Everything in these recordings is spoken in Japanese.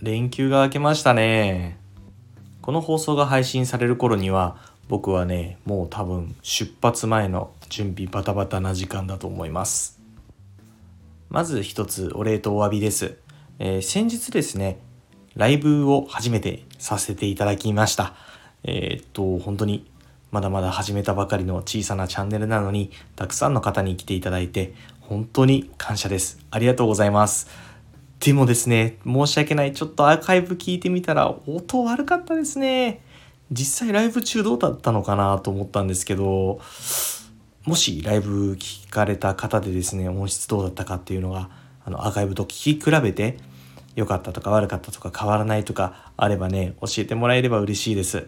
連休が明けましたね。この放送が配信される頃には僕はねもう多分出発前の準備バタバタな時間だと思います。まず一つお礼とお詫びです、えー、先日ですねライブを初めてさせていただきました。えー、っと本当にまだまだ始めたばかりの小さなチャンネルなのにたくさんの方に来ていただいて本当に感謝です。ありがとうございます。でもですね、申し訳ない。ちょっとアーカイブ聞いてみたら音悪かったですね。実際ライブ中どうだったのかなと思ったんですけど、もしライブ聞かれた方でですね、音質どうだったかっていうのが、あのアーカイブと聞き比べて、良かったとか悪かったとか変わらないとかあればね、教えてもらえれば嬉しいです。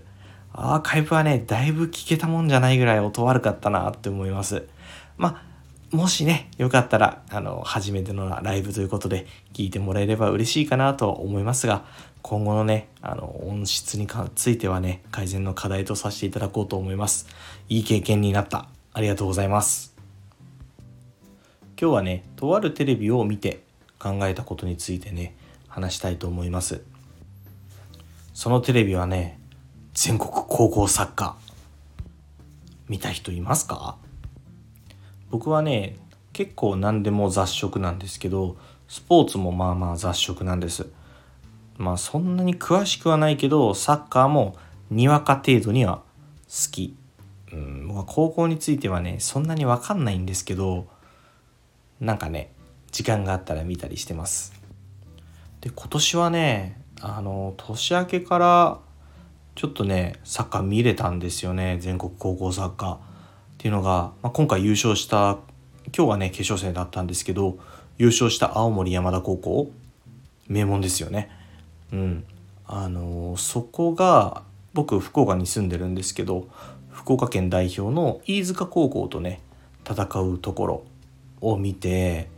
アーカイブはね、だいぶ聞けたもんじゃないぐらい音悪かったなって思います。まあもしね、よかったら、あの、初めてのライブということで聞いてもらえれば嬉しいかなと思いますが、今後のね、あの、音質についてはね、改善の課題とさせていただこうと思います。いい経験になった。ありがとうございます。今日はね、とあるテレビを見て考えたことについてね、話したいと思います。そのテレビはね、全国高校サッカー。見た人いますか？僕はね結構何でも雑食なんですけどスポーツもまあまあ雑食なんです。まあそんなに詳しくはないけどサッカーもにわか程度には好き。うん僕は高校についてはねそんなに分かんないんですけどなんかね時間があったら見たりしてます。で今年はねあの年明けからちょっとねサッカー見れたんですよね。全国高校サッカー。っていうのが、まあ、今回優勝した今日はね決勝戦だったんですけど優勝した青森山田高校名門ですよね。うん、あの、そこが僕福岡に住んでるんですけど福岡県代表の飯塚高校とね戦うところを見て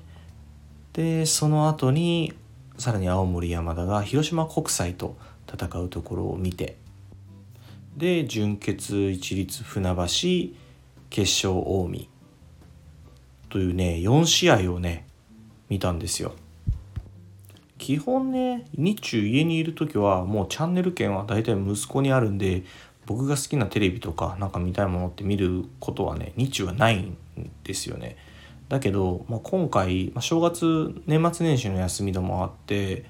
でその後にさらに青森山田が広島国際と戦うところを見てで準決一律船橋決勝近江というね4試合をね見たんですよ。基本ね日中家にいる時はもうチャンネル権は大体息子にあるんで僕が好きなテレビとかなんか見たいものって見ることはね日中はないんですよね。だけど、まあ、今回、まあ、正月年末年始の休みでもあって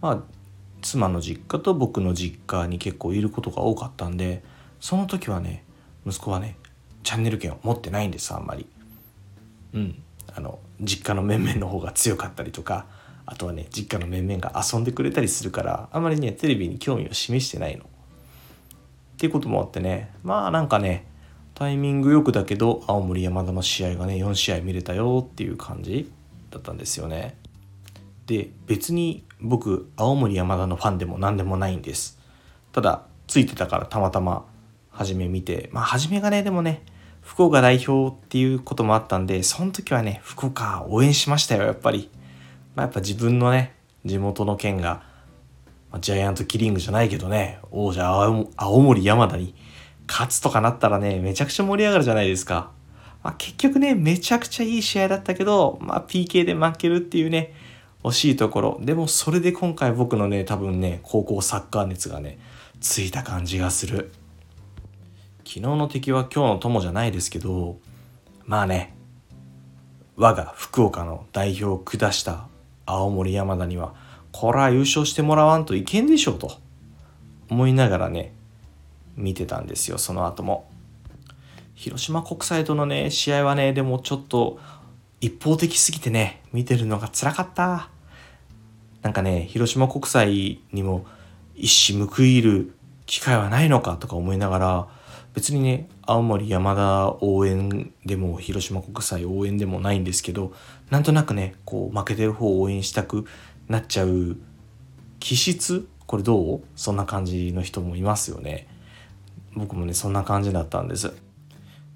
まあ妻の実家と僕の実家に結構いることが多かったんでその時はね息子はねチャンネル権を持ってないんですあんまり。うん、あの実家の面々の方が強かったりとかあとはね実家の面々が遊んでくれたりするからあんまりねテレビに興味を示してないの。っていうこともあってねまあなんかねタイミングよくだけど青森山田の試合がね4試合見れたよっていう感じだったんですよね。で別に僕青森山田のファンでも何でもないんです。ただついてたからたまたま初め見てまあ初めがねでもね福岡代表っていうこともあったんでその時はね福岡応援しましたよやっぱり、まあ、やっぱ自分のね地元の県が、まあ、ジャイアントキリングじゃないけどね王者青森山田に勝つとかなったらねめちゃくちゃ盛り上がるじゃないですか、まあ、結局ねめちゃくちゃいい試合だったけど、まあ、PK で負けるっていうね惜しいところ。でもそれで今回僕のね多分ね高校サッカー熱がねついた感じがする。昨日の敵は今日の友じゃないですけどまあね我が福岡の代表を下した青森山田にはこら優勝してもらわんといけんでしょうと思いながらね見てたんですよその後も。広島国際とのね試合はねでもちょっと一方的すぎてね見てるのが辛かった。なんかね広島国際にも一矢報いる機会はないのかとか思いながら別にね青森山田応援でも広島国際応援でもないんですけどなんとなくねこう負けてる方を応援したくなっちゃう気質？これどう？そんな感じの人もいますよね。僕もねそんな感じだったんです。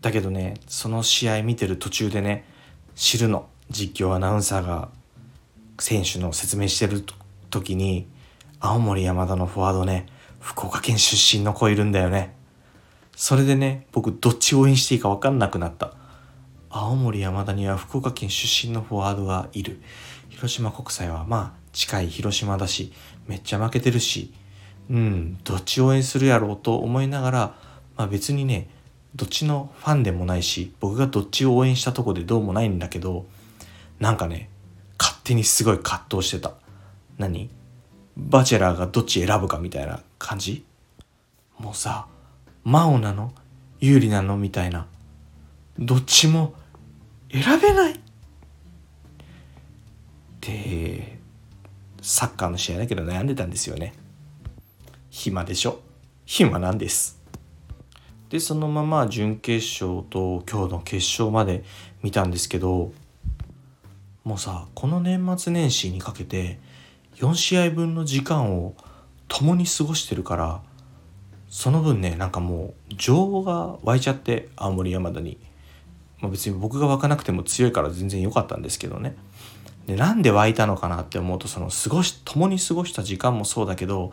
だけどねその試合見てる途中でね知るの実況アナウンサーが選手の説明してる時に青森山田のフォワードね福岡県出身の子いるんだよね。それでね僕どっち応援していいか分かんなくなった。青森山田には福岡県出身のフォワードがいる。広島国際はまあ近い広島だしめっちゃ負けてるし。うんどっち応援するやろうと思いながら、まあ、別にねどっちのファンでもないし僕がどっちを応援したとこでどうもないんだけどなんかね勝手にすごい葛藤してた。何？バチェラーがどっち選ぶかみたいな感じ？もうさ真央なの？有利なの？みたいな。どっちも選べない。ってサッカーの試合だけど悩んでたんですよね。暇でしょ？暇なんです。でそのまま準決勝と今日の決勝まで見たんですけどもうさこの年末年始にかけて4試合分の時間を共に過ごしてるからその分ねなんかもう情報が湧いちゃって青森山田に、まあ、別に僕が湧かなくても強いから全然良かったんですけどね。でなんで湧いたのかなって思うとその過ごし共に過ごした時間もそうだけど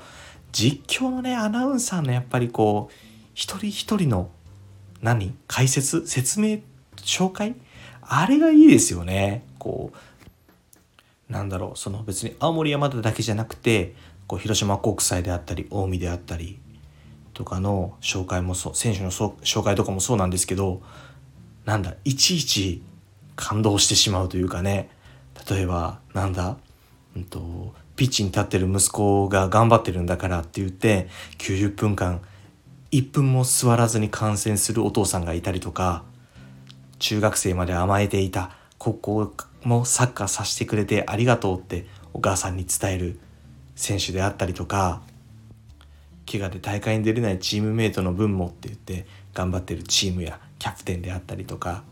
実況のねアナウンサーのやっぱりこう一人一人の何解説説明紹介？あれがいいですよね。こうなんだろうその別に青森山田だけじゃなくてこう広島国際であったり近江であったりとかの紹介もそう選手の紹介とかもそうなんですけどなんだいちいち感動してしまうというかね。例えばなんだ、うんと、ピッチに立ってる息子が頑張ってるんだからって言って90分間1分も座らずに観戦するお父さんがいたりとか中学生まで甘えていた高校もサッカーさせてくれてありがとうってお母さんに伝える選手であったりとか怪我で大会に出れないチームメートの分もって言って頑張ってるチームやキャプテンであったりとか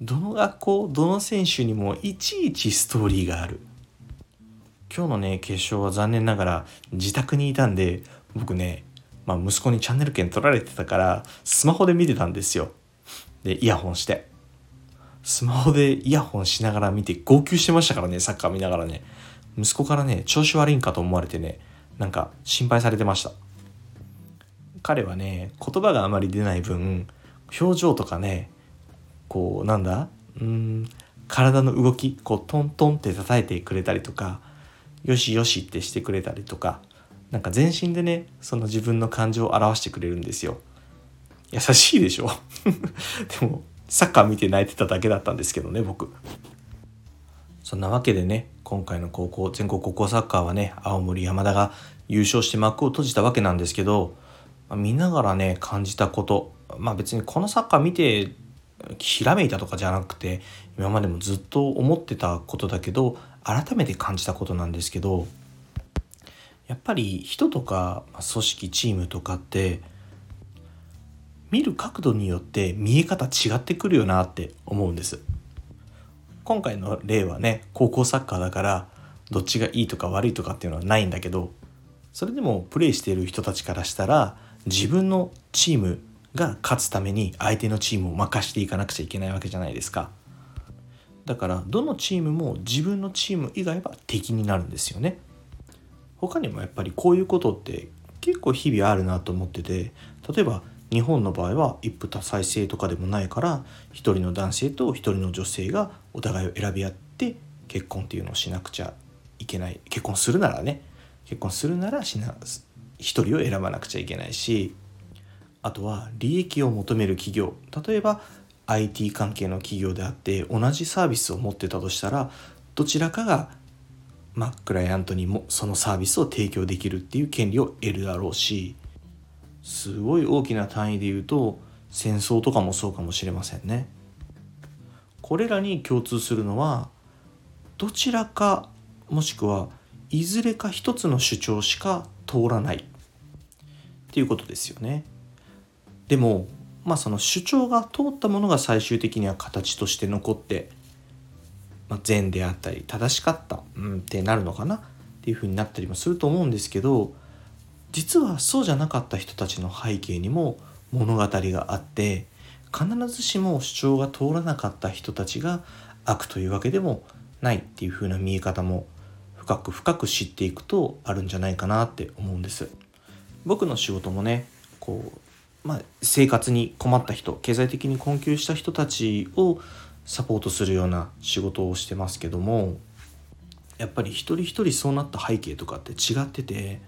どの学校どの選手にもいちいちストーリーがある。今日のね決勝は残念ながら自宅にいたんで僕ね、まあ、息子にチャンネル権取られてたからスマホで見てたんですよ。でイヤホンして。スマホでイヤホンしながら見て号泣してましたからねサッカー見ながらね。息子からね調子悪いんかと思われてねなんか心配されてました。彼はね言葉があまり出ない分表情とかねこうなんだうん体の動きこうトントンって叩いてくれたりとかよしよしってしてくれたりとかなんか全身でねその自分の感情を表してくれるんですよ。優しいでしょ？でもサッカー見て泣いてただけだったんですけどね僕。そんなわけでね今回の高校全国高校サッカーはね青森山田が優勝して幕を閉じたわけなんですけど、まあ、見ながらね感じたことまあ別にこのサッカー見てひらめいたとかじゃなくて今までもずっと思ってたことだけど改めて感じたことなんですけどやっぱり人とか組織チームとかって見る角度によって見え方違ってくるよなって思うんです。今回の例はね高校サッカーだからどっちがいいとか悪いとかっていうのはないんだけどそれでもプレーしている人たちからしたら自分のチームが勝つために相手のチームを任していかなくちゃいけないわけじゃないですか。だからどのチームも自分のチーム以外は敵になるんですよね。他にもやっぱりこういうことって結構日々あるなと思ってて例えば日本の場合は一夫多妻制とかでもないから一人の男性と一人の女性がお互いを選び合って結婚っていうのをしなくちゃいけない。結婚するならね。結婚するならしな一人を選ばなくちゃいけないしあとは利益を求める企業。例えば IT 関係の企業であって同じサービスを持ってたとしたらどちらかがまあ、クライアントにもそのサービスを提供できるっていう権利を得るだろうしすごい大きな単位で言うと戦争とかもそうかもしれませんね。これらに共通するのはどちらかもしくはいずれか一つの主張しか通らないっていうことですよね。でもまあその主張が通ったものが最終的には形として残って、まあ、善であったり正しかった、うん、ってなるのかなっていう風になったりもすると思うんですけど実はそうじゃなかった人たちの背景にも物語があって必ずしも主張が通らなかった人たちが悪というわけでもないっていう風な見え方も深く深く知っていくとあるんじゃないかなって思うんです。僕の仕事もねこう、まあ、生活に困った人経済的に困窮した人たちをサポートするような仕事をしてますけどもやっぱり一人一人そうなった背景とかって違ってて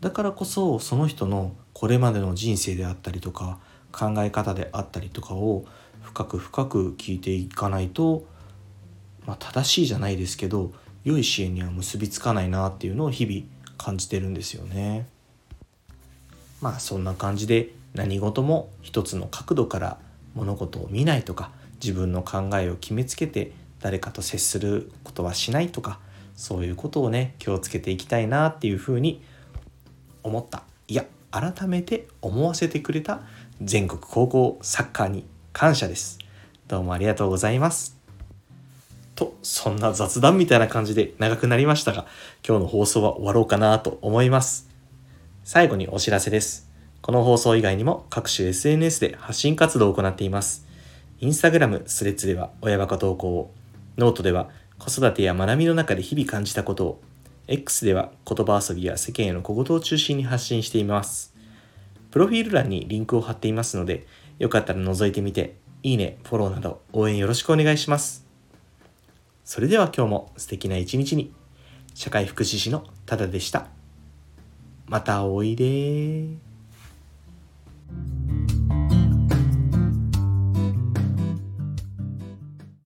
だからこそその人のこれまでの人生であったりとか考え方であったりとかを深く深く聞いていかないと、まあ、正しいじゃないですけど良い支援には結びつかないなっていうのを日々感じてるんですよね。まあそんな感じで何事も一つの角度から物事を見ないとか自分の考えを決めつけて誰かと接することはしないとかそういうことをね気をつけていきたいなっていうふうに思った。いや改めて思わせてくれた全国高校サッカーに感謝です。どうもありがとうございます。とそんな雑談みたいな感じで長くなりましたが今日の放送は終わろうかなと思います。最後にお知らせです。この放送以外にも各種 SNS で発信活動を行っています。インスタグラム、スレッズでは親バカ投稿を、ノートでは子育てや学びの中で日々感じたことを、X では言葉遊びや世間への小言を中心に発信しています。プロフィール欄にリンクを貼っていますので、よかったら覗いてみて、いいね、フォローなど応援よろしくお願いします。それでは今日も素敵な一日に、社会福祉士のただでした。またおいで